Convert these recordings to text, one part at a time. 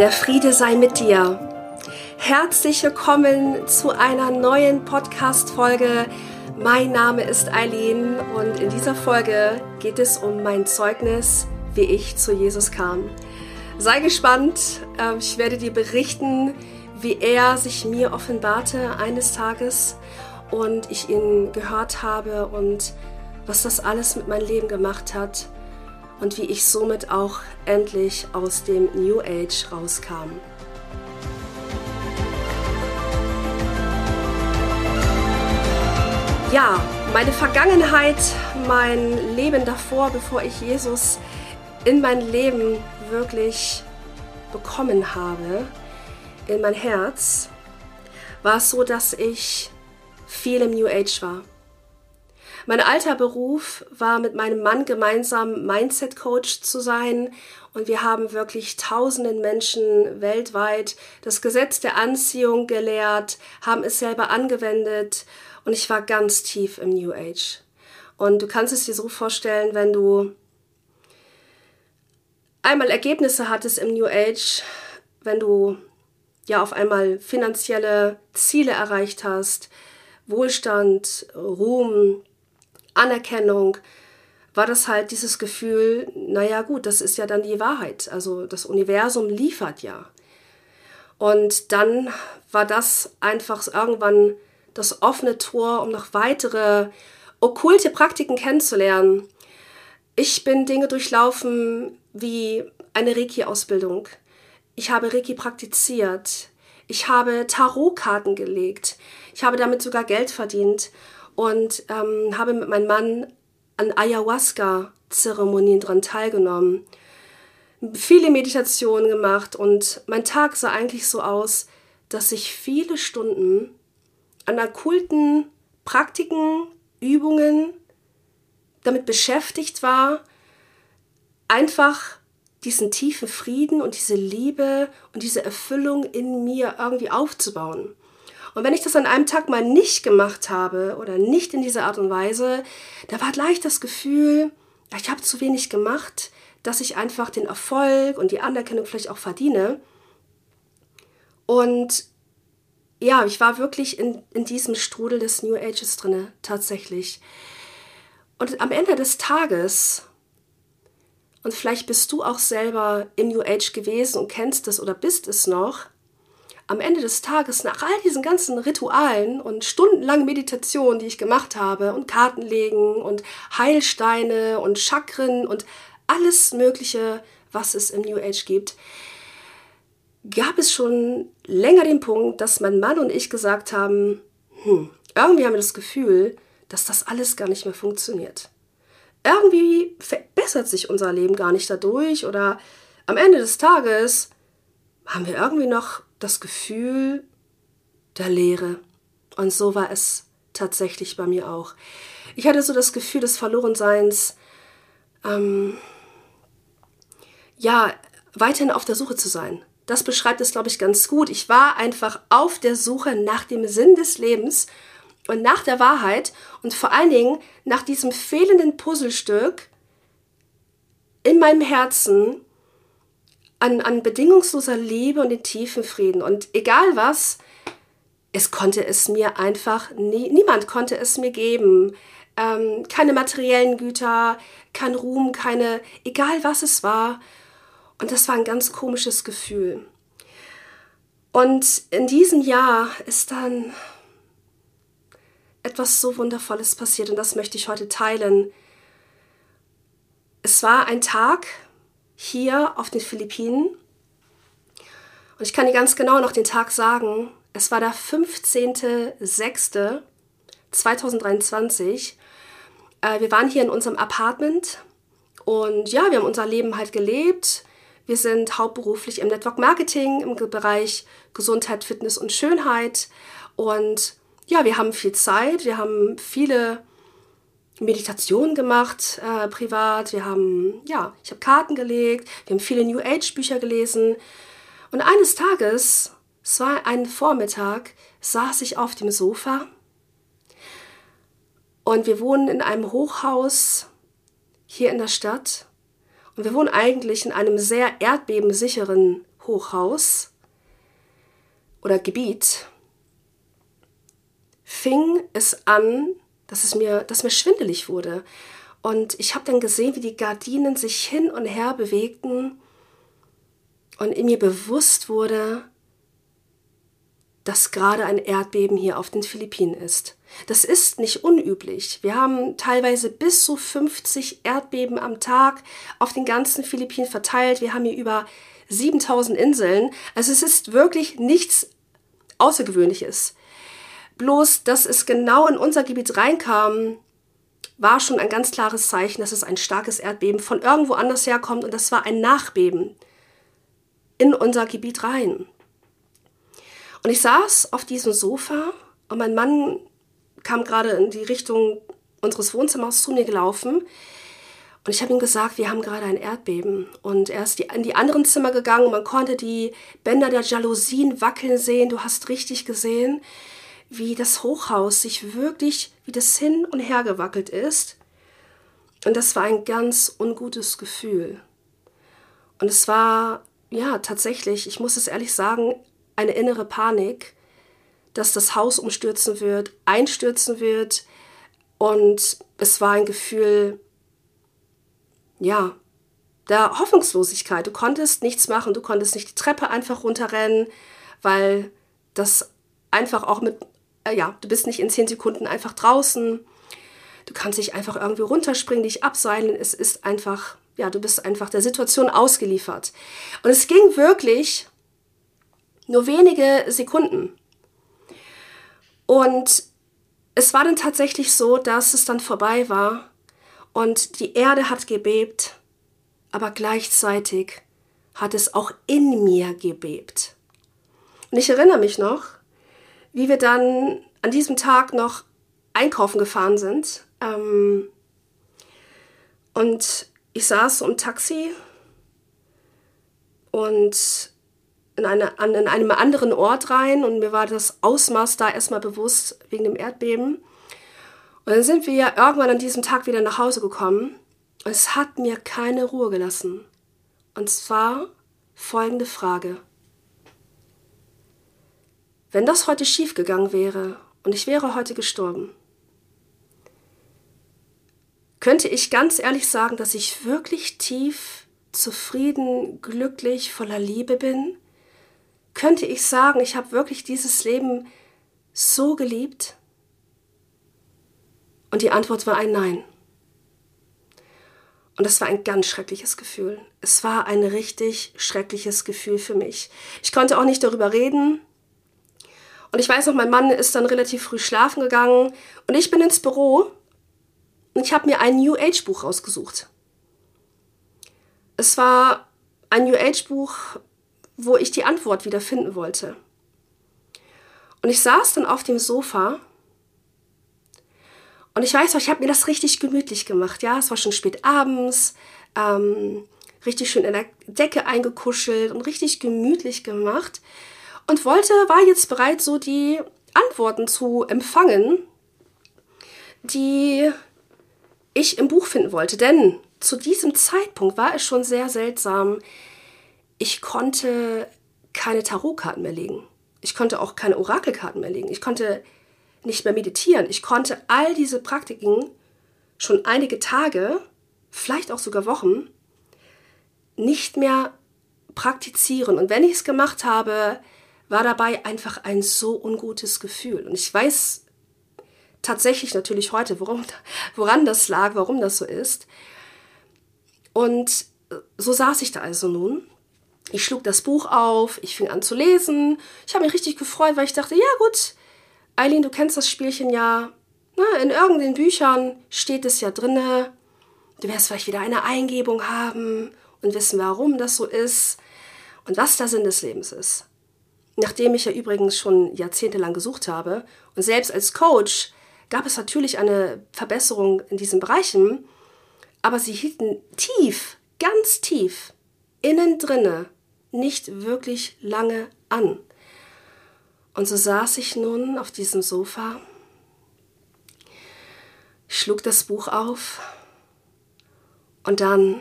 Der Friede sei mit dir. Herzlich willkommen zu einer neuen Podcast-Folge. Mein Name ist Eileen und in dieser Folge geht es um mein Zeugnis, wie ich zu Jesus kam. Sei gespannt, ähm, ich werde dir berichten, wie er sich mir offenbarte eines Tages und ich ihn gehört habe und was das alles mit meinem Leben gemacht hat und wie ich somit auch endlich aus dem New Age rauskam. Ja, meine Vergangenheit, mein Leben davor, bevor ich Jesus in mein Leben wirklich bekommen habe, in mein Herz, war es so, dass ich viel im New Age war. Mein alter Beruf war mit meinem Mann gemeinsam Mindset Coach zu sein und wir haben wirklich tausenden Menschen weltweit das Gesetz der Anziehung gelehrt, haben es selber angewendet und ich war ganz tief im New Age. Und du kannst es dir so vorstellen, wenn du einmal Ergebnisse hattest im New Age, wenn du ja auf einmal finanzielle Ziele erreicht hast, Wohlstand, Ruhm, Anerkennung, war das halt dieses Gefühl, naja gut, das ist ja dann die Wahrheit. Also das Universum liefert ja. Und dann war das einfach irgendwann das offene Tor, um noch weitere okkulte Praktiken kennenzulernen. Ich bin Dinge durchlaufen wie eine Reiki-Ausbildung. Ich habe Reiki praktiziert. Ich habe Tarotkarten gelegt. Ich habe damit sogar Geld verdient und ähm, habe mit meinem Mann an Ayahuasca-Zeremonien dran teilgenommen. Viele Meditationen gemacht und mein Tag sah eigentlich so aus, dass ich viele Stunden an okkulten Praktiken, Übungen damit beschäftigt war, einfach diesen tiefen Frieden und diese Liebe und diese Erfüllung in mir irgendwie aufzubauen. Und wenn ich das an einem Tag mal nicht gemacht habe oder nicht in dieser Art und Weise, da war gleich das Gefühl, ich habe zu wenig gemacht, dass ich einfach den Erfolg und die Anerkennung vielleicht auch verdiene. Und ja, ich war wirklich in, in diesem Strudel des New Ages drinne, tatsächlich. Und am Ende des Tages, und vielleicht bist du auch selber im New Age gewesen und kennst es oder bist es noch, am Ende des Tages, nach all diesen ganzen Ritualen und stundenlangen Meditationen, die ich gemacht habe, und Kartenlegen und Heilsteine und Chakren und alles Mögliche, was es im New Age gibt, gab es schon länger den Punkt, dass mein Mann und ich gesagt haben, hm, irgendwie haben wir das Gefühl, dass das alles gar nicht mehr funktioniert. Irgendwie verbessert sich unser Leben gar nicht dadurch oder am Ende des Tages haben wir irgendwie noch das Gefühl der Leere. Und so war es tatsächlich bei mir auch. Ich hatte so das Gefühl des Verlorenseins, ähm, ja, weiterhin auf der Suche zu sein. Das beschreibt es, glaube ich, ganz gut. Ich war einfach auf der Suche nach dem Sinn des Lebens und nach der Wahrheit und vor allen Dingen nach diesem fehlenden Puzzlestück in meinem Herzen, an, an bedingungsloser Liebe und den tiefen Frieden. Und egal was, es konnte es mir einfach, nie, niemand konnte es mir geben. Ähm, keine materiellen Güter, kein Ruhm, keine, egal was es war. Und das war ein ganz komisches Gefühl. Und in diesem Jahr ist dann etwas so Wundervolles passiert und das möchte ich heute teilen. Es war ein Tag, hier auf den Philippinen. Und ich kann dir ganz genau noch den Tag sagen. Es war der 15.06.2023. Äh, wir waren hier in unserem Apartment und ja, wir haben unser Leben halt gelebt. Wir sind hauptberuflich im Network Marketing im Bereich Gesundheit, Fitness und Schönheit. Und ja, wir haben viel Zeit, wir haben viele Meditation gemacht, äh, privat. Wir haben, ja, ich habe Karten gelegt, wir haben viele New Age Bücher gelesen. Und eines Tages, es war ein Vormittag, saß ich auf dem Sofa und wir wohnen in einem Hochhaus hier in der Stadt. Und wir wohnen eigentlich in einem sehr erdbebensicheren Hochhaus oder Gebiet fing es an, dass es mir, dass mir schwindelig wurde. Und ich habe dann gesehen, wie die Gardinen sich hin und her bewegten und in mir bewusst wurde, dass gerade ein Erdbeben hier auf den Philippinen ist. Das ist nicht unüblich. Wir haben teilweise bis zu 50 Erdbeben am Tag auf den ganzen Philippinen verteilt. Wir haben hier über 7000 Inseln. Also es ist wirklich nichts Außergewöhnliches. Bloß, dass es genau in unser Gebiet reinkam, war schon ein ganz klares Zeichen, dass es ein starkes Erdbeben von irgendwo anders herkommt und das war ein Nachbeben in unser Gebiet rein. Und ich saß auf diesem Sofa und mein Mann kam gerade in die Richtung unseres Wohnzimmers zu mir gelaufen. Und ich habe ihm gesagt, wir haben gerade ein Erdbeben. Und er ist die, in die anderen Zimmer gegangen und man konnte die Bänder der Jalousien wackeln sehen. Du hast richtig gesehen, wie das Hochhaus sich wirklich, wie das hin und her gewackelt ist. Und das war ein ganz ungutes Gefühl. Und es war, ja, tatsächlich, ich muss es ehrlich sagen, eine innere Panik, dass das Haus umstürzen wird, einstürzen wird. Und es war ein Gefühl, ja, der Hoffnungslosigkeit. Du konntest nichts machen, du konntest nicht die Treppe einfach runterrennen, weil das einfach auch mit, äh, ja, du bist nicht in zehn Sekunden einfach draußen. Du kannst dich einfach irgendwie runterspringen, dich abseilen. Es ist einfach, ja, du bist einfach der Situation ausgeliefert. Und es ging wirklich nur wenige Sekunden. Und es war dann tatsächlich so, dass es dann vorbei war und die Erde hat gebebt, aber gleichzeitig hat es auch in mir gebebt. Und ich erinnere mich noch, wie wir dann an diesem Tag noch einkaufen gefahren sind. Ähm, und ich saß im Taxi und in, eine, an, in einem anderen Ort rein und mir war das Ausmaß da erstmal bewusst wegen dem Erdbeben. Und dann sind wir ja irgendwann an diesem Tag wieder nach Hause gekommen es hat mir keine Ruhe gelassen. Und zwar folgende Frage. Wenn das heute schiefgegangen wäre und ich wäre heute gestorben, könnte ich ganz ehrlich sagen, dass ich wirklich tief zufrieden, glücklich, voller Liebe bin? könnte ich sagen, ich habe wirklich dieses Leben so geliebt? Und die Antwort war ein Nein. Und das war ein ganz schreckliches Gefühl. Es war ein richtig schreckliches Gefühl für mich. Ich konnte auch nicht darüber reden. Und ich weiß noch, mein Mann ist dann relativ früh schlafen gegangen und ich bin ins Büro und ich habe mir ein New Age Buch rausgesucht. Es war ein New Age Buch wo ich die Antwort wieder finden wollte. Und ich saß dann auf dem Sofa und ich weiß noch, ich habe mir das richtig gemütlich gemacht. Ja, es war schon spät abends, ähm, richtig schön in der Decke eingekuschelt und richtig gemütlich gemacht und wollte, war jetzt bereit, so die Antworten zu empfangen, die ich im Buch finden wollte. Denn zu diesem Zeitpunkt war es schon sehr seltsam, ich konnte keine Tarotkarten mehr legen. Ich konnte auch keine Orakelkarten mehr legen. Ich konnte nicht mehr meditieren. Ich konnte all diese Praktiken schon einige Tage, vielleicht auch sogar Wochen, nicht mehr praktizieren. Und wenn ich es gemacht habe, war dabei einfach ein so ungutes Gefühl. Und ich weiß tatsächlich natürlich heute, worum, woran das lag, warum das so ist. Und so saß ich da also nun ich schlug das Buch auf, ich fing an zu lesen. Ich habe mich richtig gefreut, weil ich dachte, ja gut, Eileen, du kennst das Spielchen ja. Na, in irgendeinen Büchern steht es ja drinne. Du wirst vielleicht wieder eine Eingebung haben und wissen, warum das so ist und was der Sinn des Lebens ist. Nachdem ich ja übrigens schon jahrzehntelang gesucht habe und selbst als Coach gab es natürlich eine Verbesserung in diesen Bereichen, aber sie hielten tief, ganz tief, innen drinne nicht wirklich lange an. Und so saß ich nun auf diesem Sofa, schlug das Buch auf und dann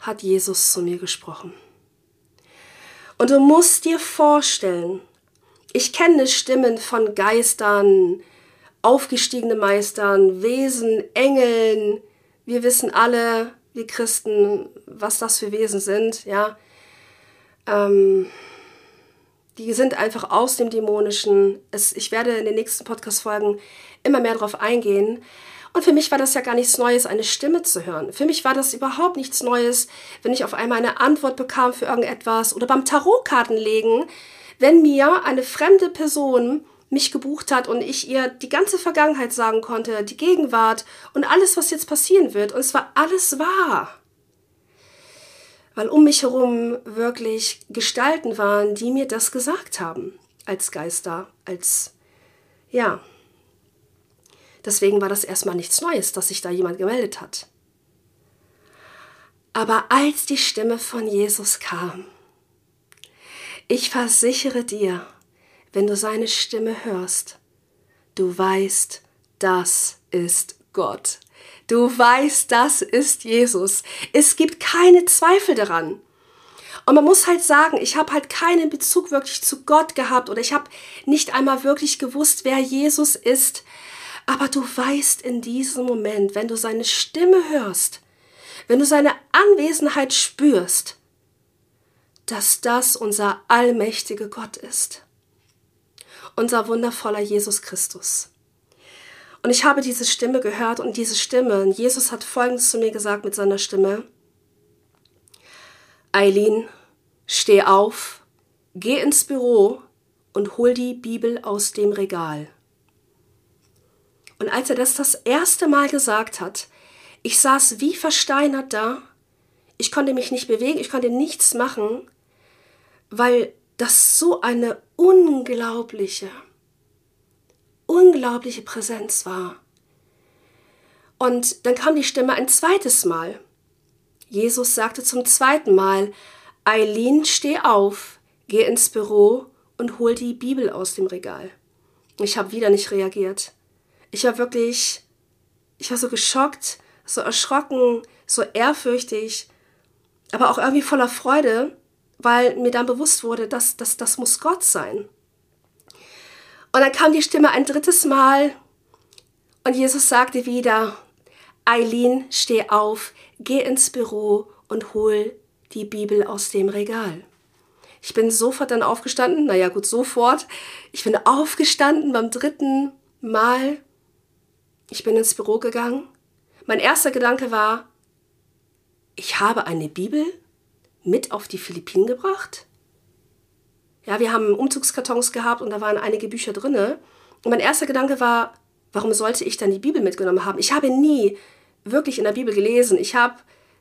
hat Jesus zu mir gesprochen. Und du musst dir vorstellen, ich kenne Stimmen von Geistern, aufgestiegene Meistern, Wesen, Engeln. Wir wissen alle, wir Christen, was das für Wesen sind, ja. Ähm, die sind einfach aus dem Dämonischen. Es, ich werde in den nächsten Podcast-Folgen immer mehr darauf eingehen. Und für mich war das ja gar nichts Neues, eine Stimme zu hören. Für mich war das überhaupt nichts Neues, wenn ich auf einmal eine Antwort bekam für irgendetwas oder beim Tarotkartenlegen, wenn mir eine fremde Person mich gebucht hat und ich ihr die ganze Vergangenheit sagen konnte, die Gegenwart und alles, was jetzt passieren wird. Und es war alles wahr. Weil um mich herum wirklich Gestalten waren, die mir das gesagt haben. Als Geister, als, ja. Deswegen war das erstmal nichts Neues, dass sich da jemand gemeldet hat. Aber als die Stimme von Jesus kam, ich versichere dir, wenn du seine Stimme hörst, du weißt, das ist Gott. Du weißt, das ist Jesus. Es gibt keine Zweifel daran. Und man muss halt sagen, ich habe halt keinen Bezug wirklich zu Gott gehabt oder ich habe nicht einmal wirklich gewusst, wer Jesus ist. Aber du weißt in diesem Moment, wenn du seine Stimme hörst, wenn du seine Anwesenheit spürst, dass das unser allmächtiger Gott ist unser wundervoller Jesus Christus. Und ich habe diese Stimme gehört und diese Stimme, und Jesus hat Folgendes zu mir gesagt mit seiner Stimme. Eileen, steh auf, geh ins Büro und hol die Bibel aus dem Regal. Und als er das das erste Mal gesagt hat, ich saß wie versteinert da, ich konnte mich nicht bewegen, ich konnte nichts machen, weil das so eine unglaubliche, unglaubliche Präsenz war. Und dann kam die Stimme ein zweites Mal. Jesus sagte zum zweiten Mal, Eileen, steh auf, geh ins Büro und hol die Bibel aus dem Regal. Ich habe wieder nicht reagiert. Ich war wirklich, ich war so geschockt, so erschrocken, so ehrfürchtig, aber auch irgendwie voller Freude, weil mir dann bewusst wurde, dass, dass das muss Gott sein. Und dann kam die Stimme ein drittes Mal und Jesus sagte wieder, Eileen, steh auf, geh ins Büro und hol die Bibel aus dem Regal. Ich bin sofort dann aufgestanden, naja gut, sofort. Ich bin aufgestanden beim dritten Mal. Ich bin ins Büro gegangen. Mein erster Gedanke war, ich habe eine Bibel mit auf die Philippinen gebracht. Ja, wir haben Umzugskartons gehabt und da waren einige Bücher drin. Und mein erster Gedanke war, warum sollte ich dann die Bibel mitgenommen haben? Ich habe nie wirklich in der Bibel gelesen. Ich habe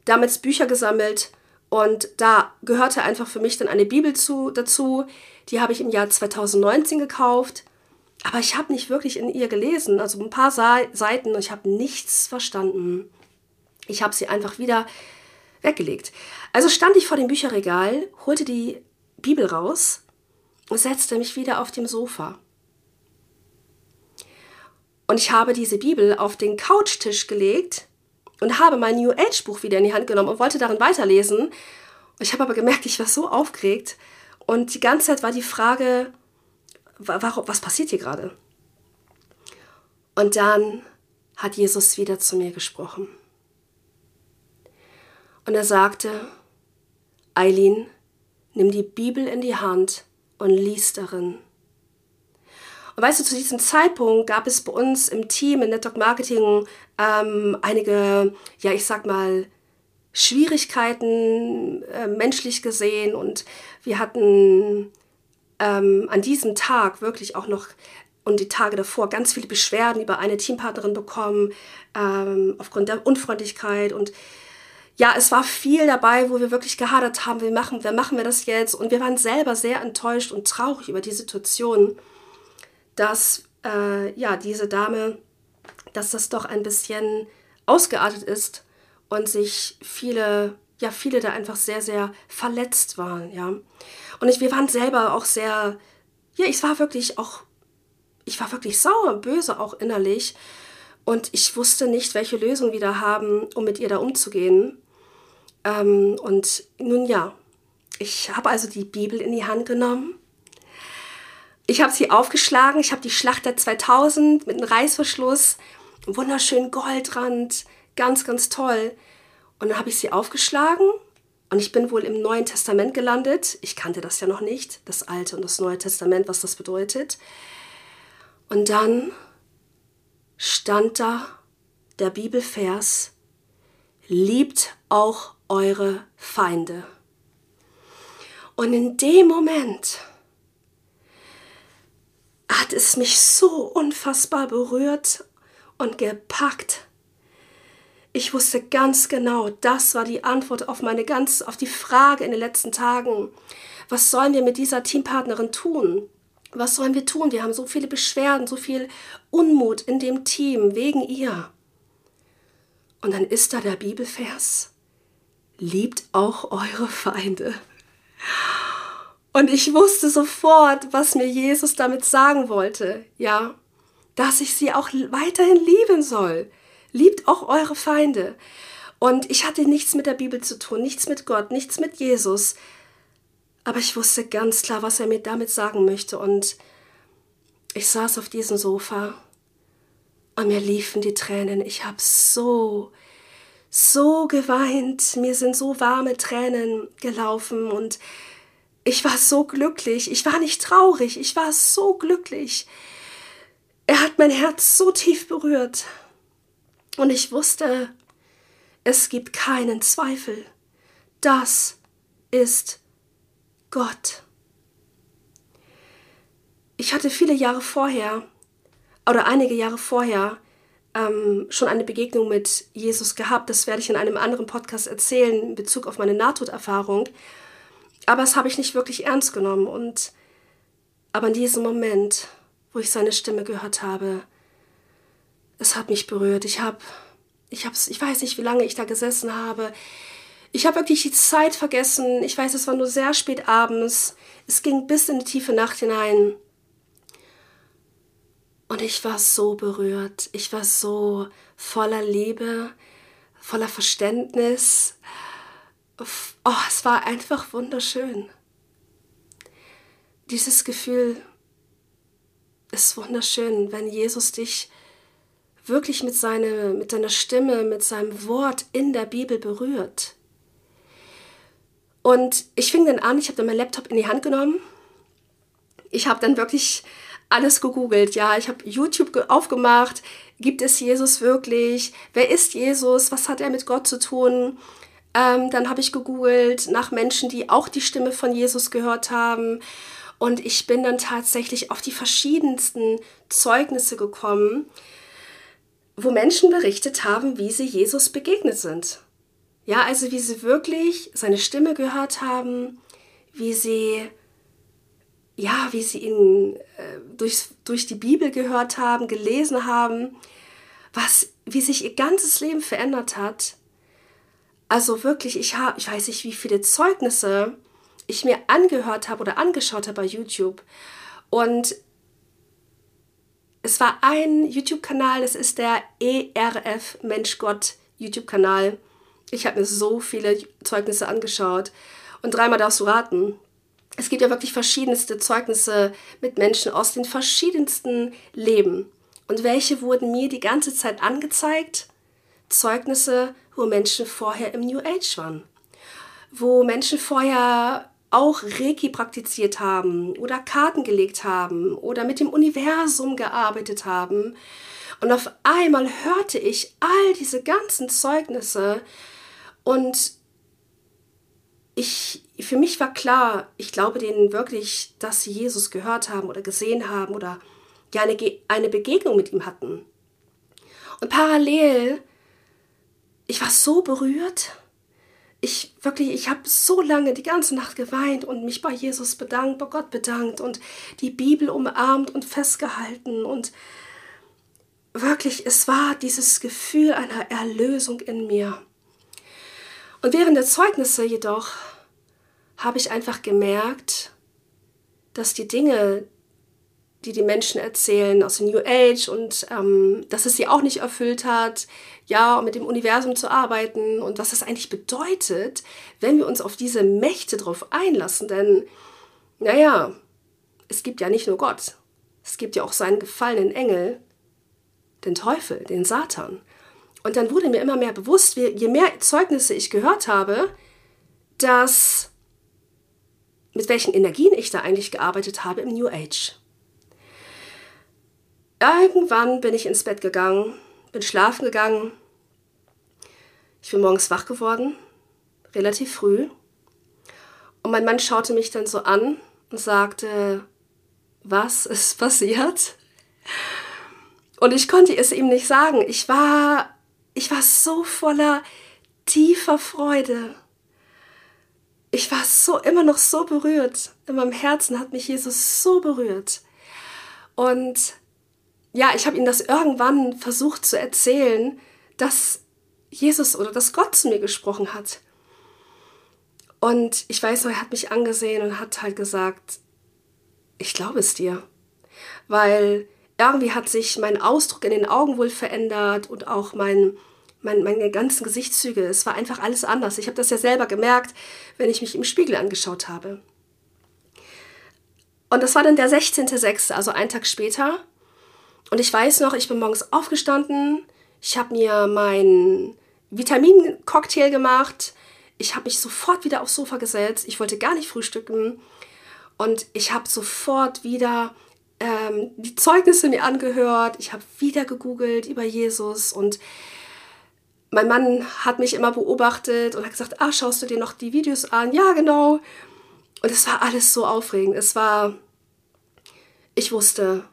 damals Bücher gesammelt und da gehörte einfach für mich dann eine Bibel zu, dazu. Die habe ich im Jahr 2019 gekauft. Aber ich habe nicht wirklich in ihr gelesen, also ein paar Seiten und ich habe nichts verstanden. Ich habe sie einfach wieder weggelegt. Also stand ich vor dem Bücherregal, holte die Bibel raus und setzte mich wieder auf dem Sofa. Und ich habe diese Bibel auf den Couchtisch gelegt und habe mein New Age Buch wieder in die Hand genommen und wollte darin weiterlesen. Ich habe aber gemerkt, ich war so aufgeregt und die ganze Zeit war die Frage, warum, was passiert hier gerade? Und dann hat Jesus wieder zu mir gesprochen. Und er sagte, Eileen, nimm die Bibel in die Hand und lies darin. Und weißt du, zu diesem Zeitpunkt gab es bei uns im Team in Network Marketing ähm, einige, ja, ich sag mal, Schwierigkeiten äh, menschlich gesehen und wir hatten ähm, an diesem Tag wirklich auch noch und die Tage davor ganz viele Beschwerden über eine Teampartnerin bekommen ähm, aufgrund der Unfreundlichkeit und ja, es war viel dabei, wo wir wirklich gehadert haben, wie machen, wie machen wir das jetzt? Und wir waren selber sehr enttäuscht und traurig über die Situation, dass äh, ja, diese Dame, dass das doch ein bisschen ausgeartet ist und sich viele, ja, viele da einfach sehr, sehr verletzt waren, ja. Und ich, wir waren selber auch sehr, ja, ich war wirklich auch, ich war wirklich sauer, böse auch innerlich. Und ich wusste nicht, welche Lösung wir da haben, um mit ihr da umzugehen. Ähm, und nun ja, ich habe also die Bibel in die Hand genommen. Ich habe sie aufgeschlagen. Ich habe die Schlachter 2000 mit einem Reißverschluss, wunderschönen Goldrand, ganz, ganz toll. Und dann habe ich sie aufgeschlagen und ich bin wohl im Neuen Testament gelandet. Ich kannte das ja noch nicht, das Alte und das Neue Testament, was das bedeutet. Und dann stand da der Bibelvers, liebt auch eure Feinde. Und in dem Moment hat es mich so unfassbar berührt und gepackt. Ich wusste ganz genau, das war die Antwort auf meine ganz auf die Frage in den letzten Tagen. Was sollen wir mit dieser Teampartnerin tun? Was sollen wir tun? Wir haben so viele Beschwerden, so viel Unmut in dem Team wegen ihr. Und dann ist da der Bibelvers. Liebt auch eure Feinde. Und ich wusste sofort, was mir Jesus damit sagen wollte. Ja, dass ich sie auch weiterhin lieben soll. Liebt auch eure Feinde. Und ich hatte nichts mit der Bibel zu tun, nichts mit Gott, nichts mit Jesus. Aber ich wusste ganz klar, was er mir damit sagen möchte. Und ich saß auf diesem Sofa und mir liefen die Tränen. Ich habe so, so geweint. Mir sind so warme Tränen gelaufen und ich war so glücklich. Ich war nicht traurig. Ich war so glücklich. Er hat mein Herz so tief berührt. Und ich wusste, es gibt keinen Zweifel. Das ist Gott. Ich hatte viele Jahre vorher oder einige Jahre vorher ähm, schon eine Begegnung mit Jesus gehabt. Das werde ich in einem anderen Podcast erzählen in Bezug auf meine Nahtoderfahrung. Aber das habe ich nicht wirklich ernst genommen. Und aber in diesem Moment, wo ich seine Stimme gehört habe, es hat mich berührt. Ich habe, ich habe, ich weiß nicht, wie lange ich da gesessen habe. Ich habe wirklich die Zeit vergessen. Ich weiß, es war nur sehr spät abends. Es ging bis in die tiefe Nacht hinein. Und ich war so berührt. Ich war so voller Liebe, voller Verständnis. Oh, es war einfach wunderschön. Dieses Gefühl ist wunderschön, wenn Jesus dich wirklich mit, seine, mit seiner Stimme, mit seinem Wort in der Bibel berührt. Und ich fing dann an, ich habe dann meinen Laptop in die Hand genommen. Ich habe dann wirklich alles gegoogelt. Ja, ich habe YouTube aufgemacht. Gibt es Jesus wirklich? Wer ist Jesus? Was hat er mit Gott zu tun? Ähm, dann habe ich gegoogelt nach Menschen, die auch die Stimme von Jesus gehört haben. Und ich bin dann tatsächlich auf die verschiedensten Zeugnisse gekommen, wo Menschen berichtet haben, wie sie Jesus begegnet sind. Ja, also wie sie wirklich seine Stimme gehört haben, wie sie ja, wie sie ihn äh, durch, durch die Bibel gehört haben, gelesen haben, was, wie sich ihr ganzes Leben verändert hat. Also wirklich, ich habe, ich weiß nicht, wie viele Zeugnisse ich mir angehört habe oder angeschaut habe bei YouTube. Und es war ein YouTube-Kanal, das ist der ERF Mensch Gott YouTube-Kanal. Ich habe mir so viele Zeugnisse angeschaut. Und dreimal darfst du raten, es gibt ja wirklich verschiedenste Zeugnisse mit Menschen aus den verschiedensten Leben. Und welche wurden mir die ganze Zeit angezeigt? Zeugnisse, wo Menschen vorher im New Age waren. Wo Menschen vorher auch Reiki praktiziert haben oder Karten gelegt haben oder mit dem Universum gearbeitet haben. Und auf einmal hörte ich all diese ganzen Zeugnisse und ich, für mich war klar, ich glaube denen wirklich, dass sie Jesus gehört haben oder gesehen haben oder ja eine, eine Begegnung mit ihm hatten. Und parallel, ich war so berührt. Ich wirklich, ich habe so lange die ganze Nacht geweint und mich bei Jesus bedankt, bei Gott bedankt und die Bibel umarmt und festgehalten und wirklich, es war dieses Gefühl einer Erlösung in mir. Und während der Zeugnisse jedoch habe ich einfach gemerkt, dass die Dinge, die die Menschen erzählen aus dem New Age und ähm, dass es sie auch nicht erfüllt hat, ja, mit dem Universum zu arbeiten und was das eigentlich bedeutet, wenn wir uns auf diese Mächte drauf einlassen. Denn, naja, es gibt ja nicht nur Gott, es gibt ja auch seinen gefallenen Engel, den Teufel, den Satan. Und dann wurde mir immer mehr bewusst, je mehr Zeugnisse ich gehört habe, dass mit welchen Energien ich da eigentlich gearbeitet habe im New Age. Irgendwann bin ich ins Bett gegangen, bin schlafen gegangen. Ich bin morgens wach geworden, relativ früh. Und mein Mann schaute mich dann so an und sagte, was ist passiert? Und ich konnte es ihm nicht sagen. Ich war, ich war so voller tiefer Freude. Ich war so immer noch so berührt. In meinem Herzen hat mich Jesus so berührt. Und ja, ich habe ihm das irgendwann versucht zu erzählen, dass Jesus oder dass Gott zu mir gesprochen hat. Und ich weiß noch, er hat mich angesehen und hat halt gesagt, ich glaube es dir. Weil irgendwie hat sich mein Ausdruck in den Augen wohl verändert und auch mein, mein, meine ganzen Gesichtszüge. Es war einfach alles anders. Ich habe das ja selber gemerkt, wenn ich mich im Spiegel angeschaut habe. Und das war dann der 16.06., also einen Tag später. Und ich weiß noch, ich bin morgens aufgestanden, ich habe mir meinen Vitamincocktail gemacht, ich habe mich sofort wieder aufs Sofa gesetzt, ich wollte gar nicht frühstücken und ich habe sofort wieder ähm, die Zeugnisse mir angehört, ich habe wieder gegoogelt über Jesus und mein Mann hat mich immer beobachtet und hat gesagt, ah, schaust du dir noch die Videos an? Ja, genau. Und es war alles so aufregend. Es war, ich wusste,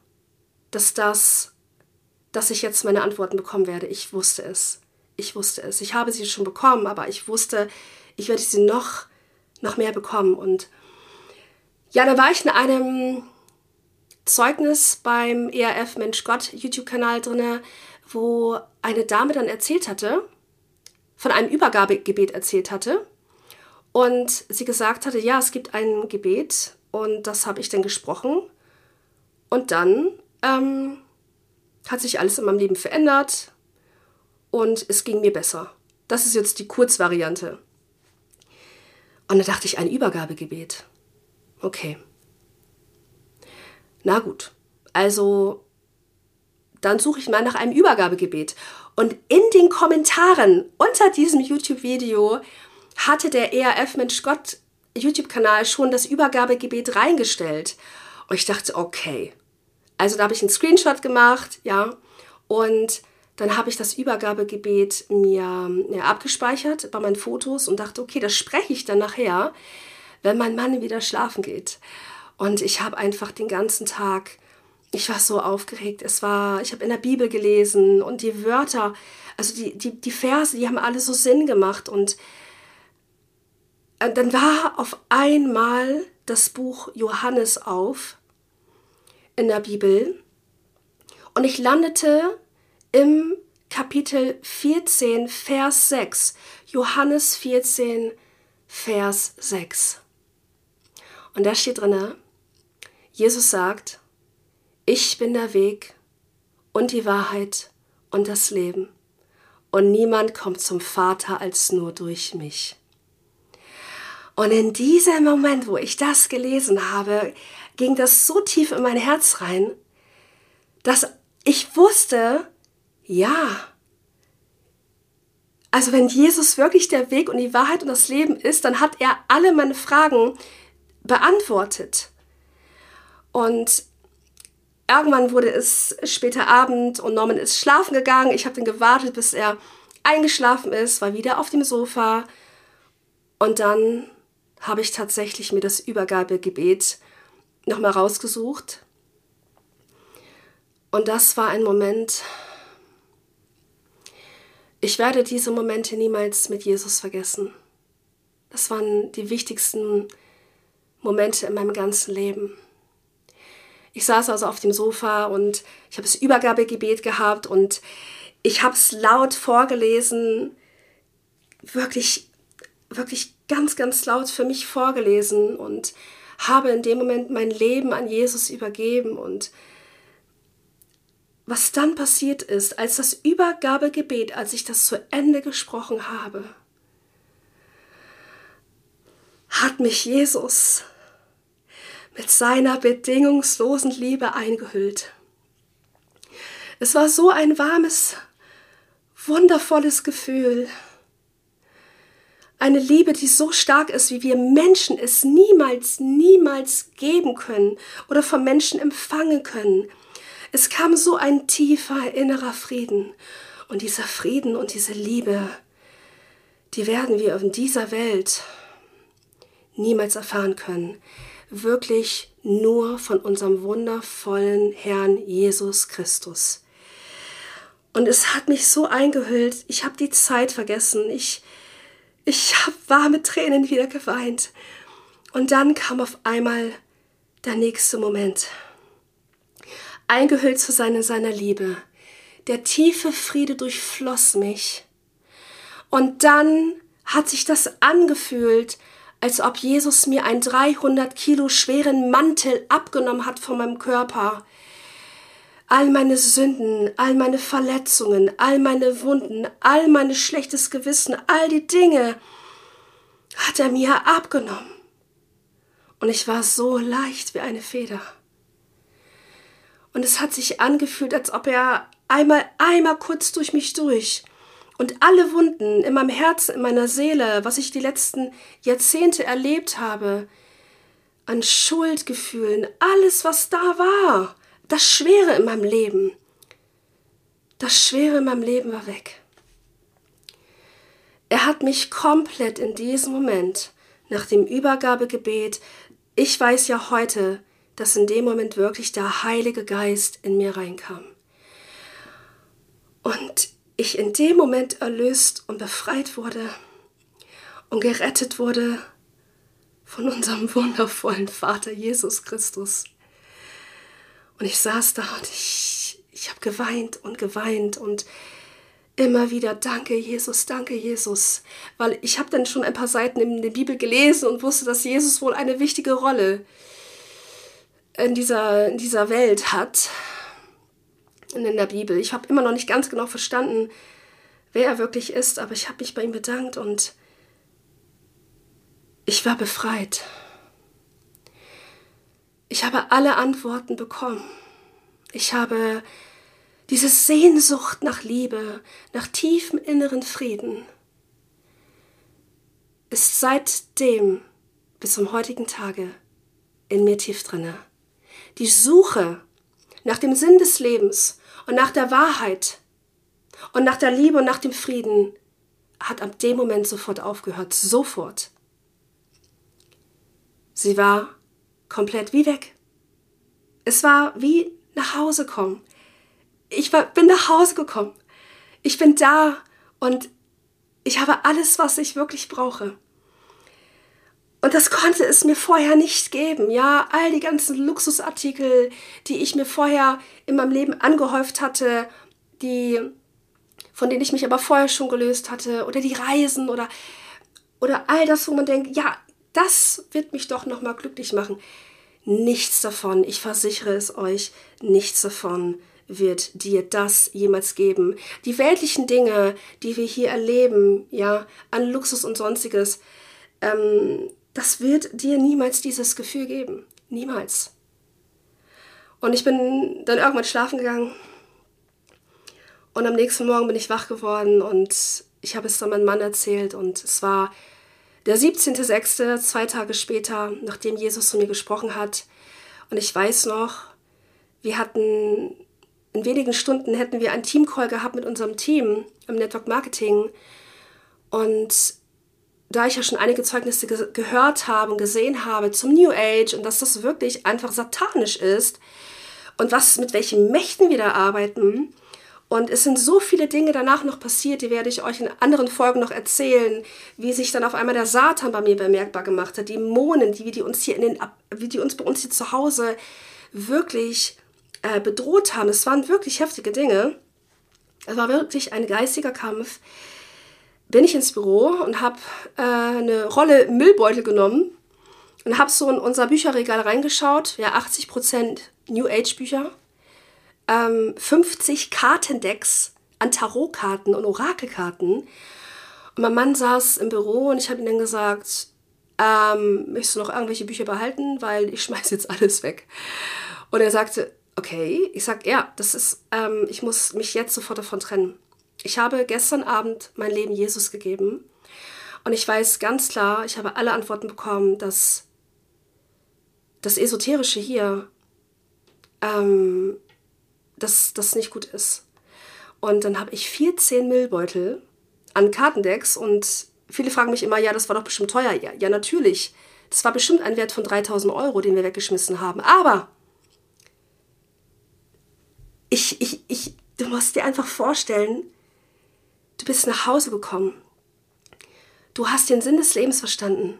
dass das, dass ich jetzt meine Antworten bekommen werde. Ich wusste es. Ich wusste es. Ich habe sie schon bekommen, aber ich wusste, ich werde sie noch, noch mehr bekommen. Und ja, da war ich in einem Zeugnis beim ERF Mensch Gott YouTube-Kanal drin, wo eine Dame dann erzählt hatte, von einem Übergabegebet erzählt hatte. Und sie gesagt hatte, ja, es gibt ein Gebet und das habe ich dann gesprochen. Und dann ähm, hat sich alles in meinem Leben verändert und es ging mir besser. Das ist jetzt die Kurzvariante. Und da dachte ich, ein Übergabegebet. Okay. Na gut. Also, dann suche ich mal nach einem Übergabegebet. Und in den Kommentaren unter diesem YouTube-Video hatte der ERF Mensch Gott YouTube-Kanal schon das Übergabegebet reingestellt. Und ich dachte, okay, also da habe ich einen Screenshot gemacht, ja, und dann habe ich das Übergabegebet mir ja, abgespeichert bei meinen Fotos und dachte, okay, das spreche ich dann nachher, wenn mein Mann wieder schlafen geht. Und ich habe einfach den ganzen Tag, ich war so aufgeregt. Es war, ich habe in der Bibel gelesen und die Wörter, also die, die, die Verse, die haben alle so Sinn gemacht. Und äh, dann war auf einmal das Buch Johannes auf in der Bibel und ich landete im Kapitel 14, Vers 6. Johannes 14, Vers 6. Und da steht drin, Jesus sagt, ich bin der Weg und die Wahrheit und das Leben. Und niemand kommt zum Vater als nur durch mich. Und in diesem Moment, wo ich das gelesen habe, ging das so tief in mein Herz rein, dass ich wusste, ja, also wenn Jesus wirklich der Weg und die Wahrheit und das Leben ist, dann hat er alle meine Fragen beantwortet. Und irgendwann wurde es später Abend und Norman ist schlafen gegangen. Ich habe dann gewartet, bis er eingeschlafen ist, war wieder auf dem Sofa. Und dann habe ich tatsächlich mir das Übergabegebet nochmal rausgesucht. Und das war ein Moment, ich werde diese Momente niemals mit Jesus vergessen. Das waren die wichtigsten Momente in meinem ganzen Leben. Ich saß also auf dem Sofa und ich habe das Übergabegebet gehabt und ich habe es laut vorgelesen, wirklich, wirklich ganz, ganz laut für mich vorgelesen und habe in dem Moment mein Leben an Jesus übergeben und was dann passiert ist, als das Übergabegebet, als ich das zu Ende gesprochen habe, hat mich Jesus mit seiner bedingungslosen Liebe eingehüllt. Es war so ein warmes, wundervolles Gefühl. Eine Liebe, die so stark ist, wie wir Menschen es niemals, niemals geben können oder vom Menschen empfangen können. Es kam so ein tiefer innerer Frieden. Und dieser Frieden und diese Liebe, die werden wir in dieser Welt niemals erfahren können. Wirklich nur von unserem wundervollen Herrn Jesus Christus. Und es hat mich so eingehüllt, ich habe die Zeit vergessen, ich, ich habe warme Tränen wieder geweint. Und dann kam auf einmal der nächste Moment. Eingehüllt zu sein in seiner Liebe. Der tiefe Friede durchfloss mich. Und dann hat sich das angefühlt, als ob Jesus mir einen 300 Kilo schweren Mantel abgenommen hat von meinem Körper. All meine Sünden, all meine Verletzungen, all meine Wunden, all mein schlechtes Gewissen, all die Dinge hat er mir abgenommen. Und ich war so leicht wie eine Feder. Und es hat sich angefühlt, als ob er einmal, einmal kurz durch mich durch und alle Wunden in meinem Herzen, in meiner Seele, was ich die letzten Jahrzehnte erlebt habe, an Schuldgefühlen, alles, was da war, das Schwere in meinem Leben, das Schwere in meinem Leben war weg. Er hat mich komplett in diesem Moment, nach dem Übergabegebet, ich weiß ja heute, dass in dem Moment wirklich der Heilige Geist in mir reinkam. Und ich in dem Moment erlöst und befreit wurde und gerettet wurde von unserem wundervollen Vater Jesus Christus. Und ich saß da und ich, ich habe geweint und geweint und immer wieder danke Jesus, danke Jesus, weil ich habe dann schon ein paar Seiten in der Bibel gelesen und wusste, dass Jesus wohl eine wichtige Rolle in dieser, in dieser Welt hat in der Bibel. Ich habe immer noch nicht ganz genau verstanden, wer er wirklich ist, aber ich habe mich bei ihm bedankt und ich war befreit. Ich habe alle Antworten bekommen. Ich habe diese Sehnsucht nach Liebe, nach tiefem inneren Frieden, ist seitdem bis zum heutigen Tage in mir tief drinne. Die Suche nach dem Sinn des Lebens und nach der Wahrheit und nach der Liebe und nach dem Frieden hat ab dem Moment sofort aufgehört. Sofort. Sie war komplett wie weg. Es war wie nach Hause kommen. Ich war, bin nach Hause gekommen. Ich bin da und ich habe alles, was ich wirklich brauche. Und das konnte es mir vorher nicht geben. Ja, all die ganzen Luxusartikel, die ich mir vorher in meinem Leben angehäuft hatte, die, von denen ich mich aber vorher schon gelöst hatte, oder die Reisen oder, oder all das, wo man denkt, ja, das wird mich doch nochmal glücklich machen. Nichts davon, ich versichere es euch, nichts davon wird dir das jemals geben. Die weltlichen Dinge, die wir hier erleben, ja, an Luxus und sonstiges, ähm, das wird dir niemals dieses Gefühl geben. Niemals. Und ich bin dann irgendwann schlafen gegangen. Und am nächsten Morgen bin ich wach geworden und ich habe es dann meinem Mann erzählt. Und es war der 17.06., zwei Tage später, nachdem Jesus zu mir gesprochen hat. Und ich weiß noch, wir hatten in wenigen Stunden hätten wir einen Teamcall gehabt mit unserem Team im Network Marketing. Und da ich ja schon einige Zeugnisse ge gehört habe und gesehen habe zum New Age und dass das wirklich einfach satanisch ist und was mit welchen Mächten wir da arbeiten. Und es sind so viele Dinge danach noch passiert, die werde ich euch in anderen Folgen noch erzählen, wie sich dann auf einmal der Satan bei mir bemerkbar gemacht hat, Dämonen, die, die uns hier in den, wie die uns bei uns hier zu Hause wirklich äh, bedroht haben. Es waren wirklich heftige Dinge. Es war wirklich ein geistiger Kampf bin ich ins Büro und habe äh, eine Rolle Müllbeutel genommen und habe so in unser Bücherregal reingeschaut. Ja, 80% New Age Bücher. Ähm, 50 Kartendecks an Tarotkarten und Orakelkarten. Und mein Mann saß im Büro und ich habe ihm dann gesagt, ähm, möchtest du noch irgendwelche Bücher behalten, weil ich schmeiße jetzt alles weg. Und er sagte, okay. Ich sage, ja, das ist, ähm, ich muss mich jetzt sofort davon trennen. Ich habe gestern Abend mein Leben Jesus gegeben und ich weiß ganz klar, ich habe alle Antworten bekommen, dass das Esoterische hier, ähm, dass das nicht gut ist. Und dann habe ich 14 Müllbeutel an Kartendecks und viele fragen mich immer, ja, das war doch bestimmt teuer. Ja, ja natürlich. Das war bestimmt ein Wert von 3000 Euro, den wir weggeschmissen haben. Aber ich, ich, ich, du musst dir einfach vorstellen, du bist nach Hause gekommen. Du hast den Sinn des Lebens verstanden.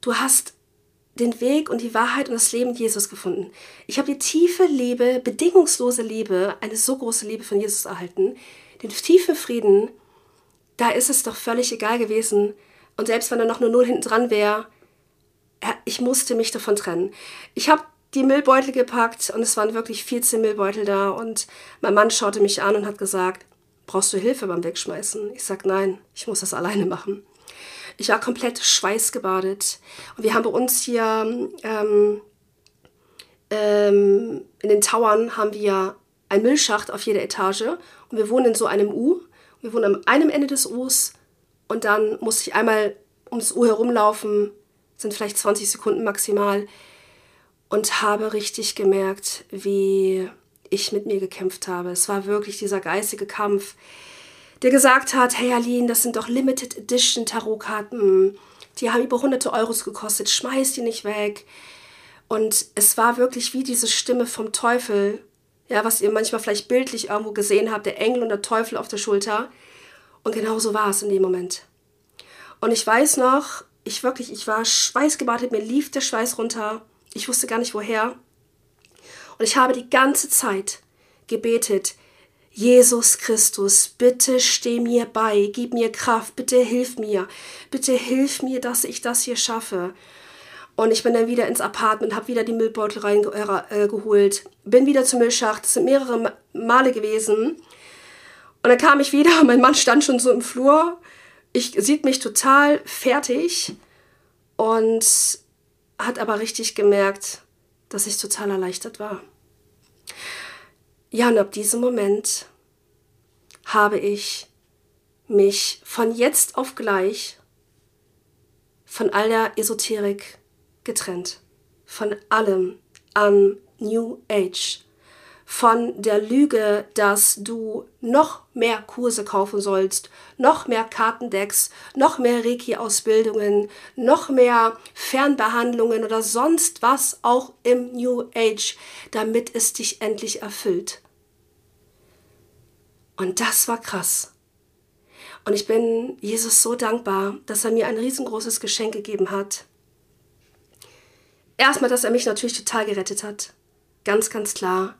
Du hast den Weg und die Wahrheit und das Leben Jesus gefunden. Ich habe die tiefe Liebe, bedingungslose Liebe, eine so große Liebe von Jesus erhalten, den tiefen Frieden, da ist es doch völlig egal gewesen. Und selbst wenn da noch nur Null hinten dran wäre, ich musste mich davon trennen. Ich habe die Müllbeutel gepackt und es waren wirklich 14 Müllbeutel da und mein Mann schaute mich an und hat gesagt, brauchst du Hilfe beim Wegschmeißen? Ich sag nein, ich muss das alleine machen. Ich war komplett schweißgebadet. Und wir haben bei uns hier ähm, ähm, in den Towern haben wir einen Müllschacht auf jeder Etage. Und wir wohnen in so einem U. Wir wohnen am einem Ende des U's. Und dann muss ich einmal ums U herumlaufen, sind vielleicht 20 Sekunden maximal und habe richtig gemerkt, wie ich mit mir gekämpft habe. Es war wirklich dieser geistige Kampf, der gesagt hat, hey Aline, das sind doch Limited Edition Tarotkarten, die haben über hunderte Euros gekostet, schmeiß die nicht weg. Und es war wirklich wie diese Stimme vom Teufel, ja, was ihr manchmal vielleicht bildlich irgendwo gesehen habt, der Engel und der Teufel auf der Schulter. Und genau so war es in dem Moment. Und ich weiß noch, ich wirklich, ich war schweißgebadet, mir lief der Schweiß runter. Ich wusste gar nicht woher. Und ich habe die ganze Zeit gebetet, Jesus Christus, bitte steh mir bei, gib mir Kraft, bitte hilf mir, bitte hilf mir, dass ich das hier schaffe. Und ich bin dann wieder ins Apartment, habe wieder die Müllbeutel reingeholt, äh, bin wieder zum Müllschacht. Das sind mehrere Male gewesen. Und dann kam ich wieder, mein Mann stand schon so im Flur. Ich sieht mich total fertig und hat aber richtig gemerkt, dass ich total erleichtert war. Ja, und ab diesem Moment habe ich mich von jetzt auf gleich von all der Esoterik getrennt von allem an New Age. Von der Lüge, dass du noch mehr Kurse kaufen sollst, noch mehr Kartendecks, noch mehr Reiki-Ausbildungen, noch mehr Fernbehandlungen oder sonst was auch im New Age, damit es dich endlich erfüllt. Und das war krass. Und ich bin Jesus so dankbar, dass er mir ein riesengroßes Geschenk gegeben hat erstmal, dass er mich natürlich total gerettet hat. Ganz, ganz klar.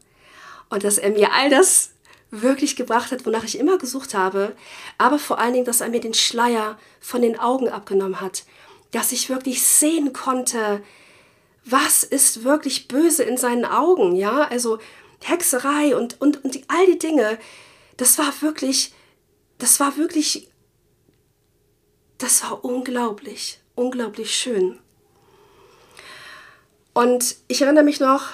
Und dass er mir all das wirklich gebracht hat, wonach ich immer gesucht habe. Aber vor allen Dingen, dass er mir den Schleier von den Augen abgenommen hat. Dass ich wirklich sehen konnte, was ist wirklich böse in seinen Augen. Ja, also Hexerei und, und, und die, all die Dinge. Das war wirklich, das war wirklich, das war unglaublich, unglaublich schön. Und ich erinnere mich noch,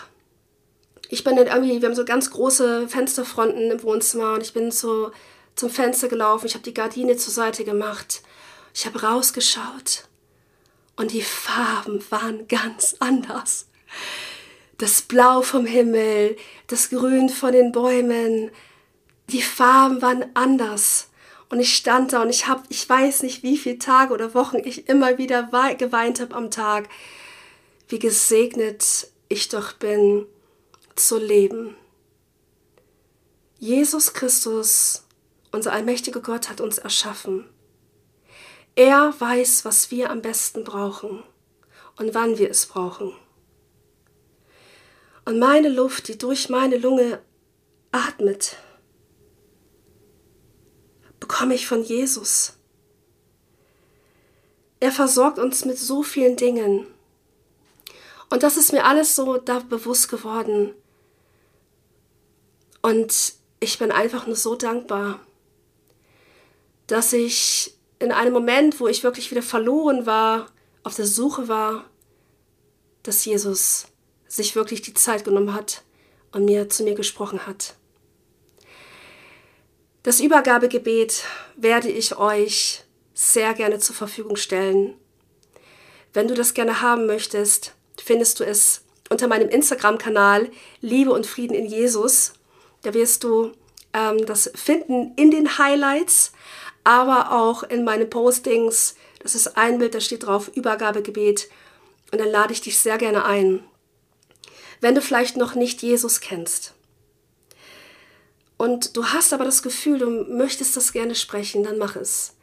ich bin dann irgendwie, wir haben so ganz große Fensterfronten im Wohnzimmer und ich bin so zum Fenster gelaufen, ich habe die Gardine zur Seite gemacht, ich habe rausgeschaut und die Farben waren ganz anders. Das Blau vom Himmel, das Grün von den Bäumen, die Farben waren anders. Und ich stand da und ich habe, ich weiß nicht, wie viele Tage oder Wochen ich immer wieder geweint habe am Tag, wie gesegnet ich doch bin zu leben. Jesus Christus, unser allmächtiger Gott, hat uns erschaffen. Er weiß, was wir am besten brauchen und wann wir es brauchen. Und meine Luft, die durch meine Lunge atmet, bekomme ich von Jesus. Er versorgt uns mit so vielen Dingen Und das ist mir alles so da bewusst geworden. Und ich bin einfach nur so dankbar, dass ich in einem Moment, wo ich wirklich wieder verloren war, auf der Suche war, dass Jesus sich wirklich die Zeit genommen hat und mir zu mir gesprochen hat. Das Übergabegebet werde ich euch sehr gerne zur Verfügung stellen. Wenn du das gerne haben möchtest, findest du es unter meinem Instagram-Kanal Liebe und Frieden in Jesus. Da wirst du ähm, das finden in den Highlights, aber auch in meinen Postings. Das ist ein Bild, da steht drauf Übergabegebet. Und dann lade ich dich sehr gerne ein. Wenn du vielleicht noch nicht Jesus kennst und du hast aber das Gefühl, du möchtest das gerne sprechen, dann mach es.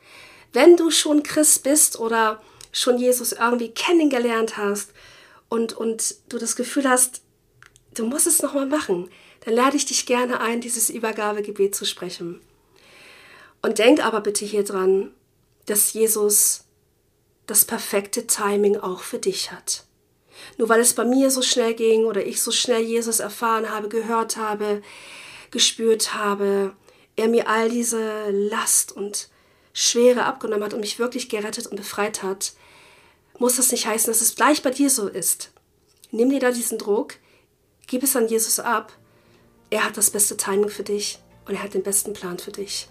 Wenn du schon Christ bist oder schon Jesus irgendwie kennengelernt hast und, und du das Gefühl hast, du musst es nochmal machen, dann lade ich dich gerne ein, dieses Übergabegebet zu sprechen. Und denk aber bitte hier dran, dass Jesus das perfekte Timing auch für dich hat. Nur weil es bei mir so schnell ging oder ich so schnell Jesus erfahren habe, gehört habe, gespürt habe, er mir all diese Last und Schwere abgenommen hat und mich wirklich gerettet und befreit hat, muss das nicht heißen, dass es gleich bei dir so ist. Nimm dir da diesen Druck, gib es an Jesus ab. Er hat das beste Timing für dich und er hat den besten Plan für dich.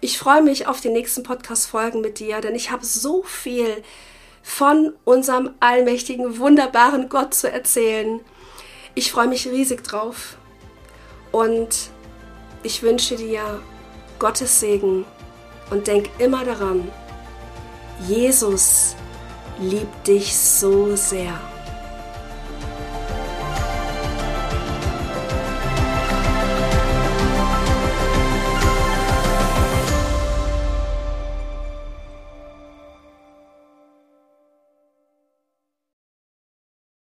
Ich freue mich auf die nächsten Podcast-Folgen mit dir, denn ich habe so viel von unserem allmächtigen, wunderbaren Gott zu erzählen. Ich freue mich riesig drauf und ich wünsche dir Gottes Segen und denk immer daran, Jesus liebt dich so sehr.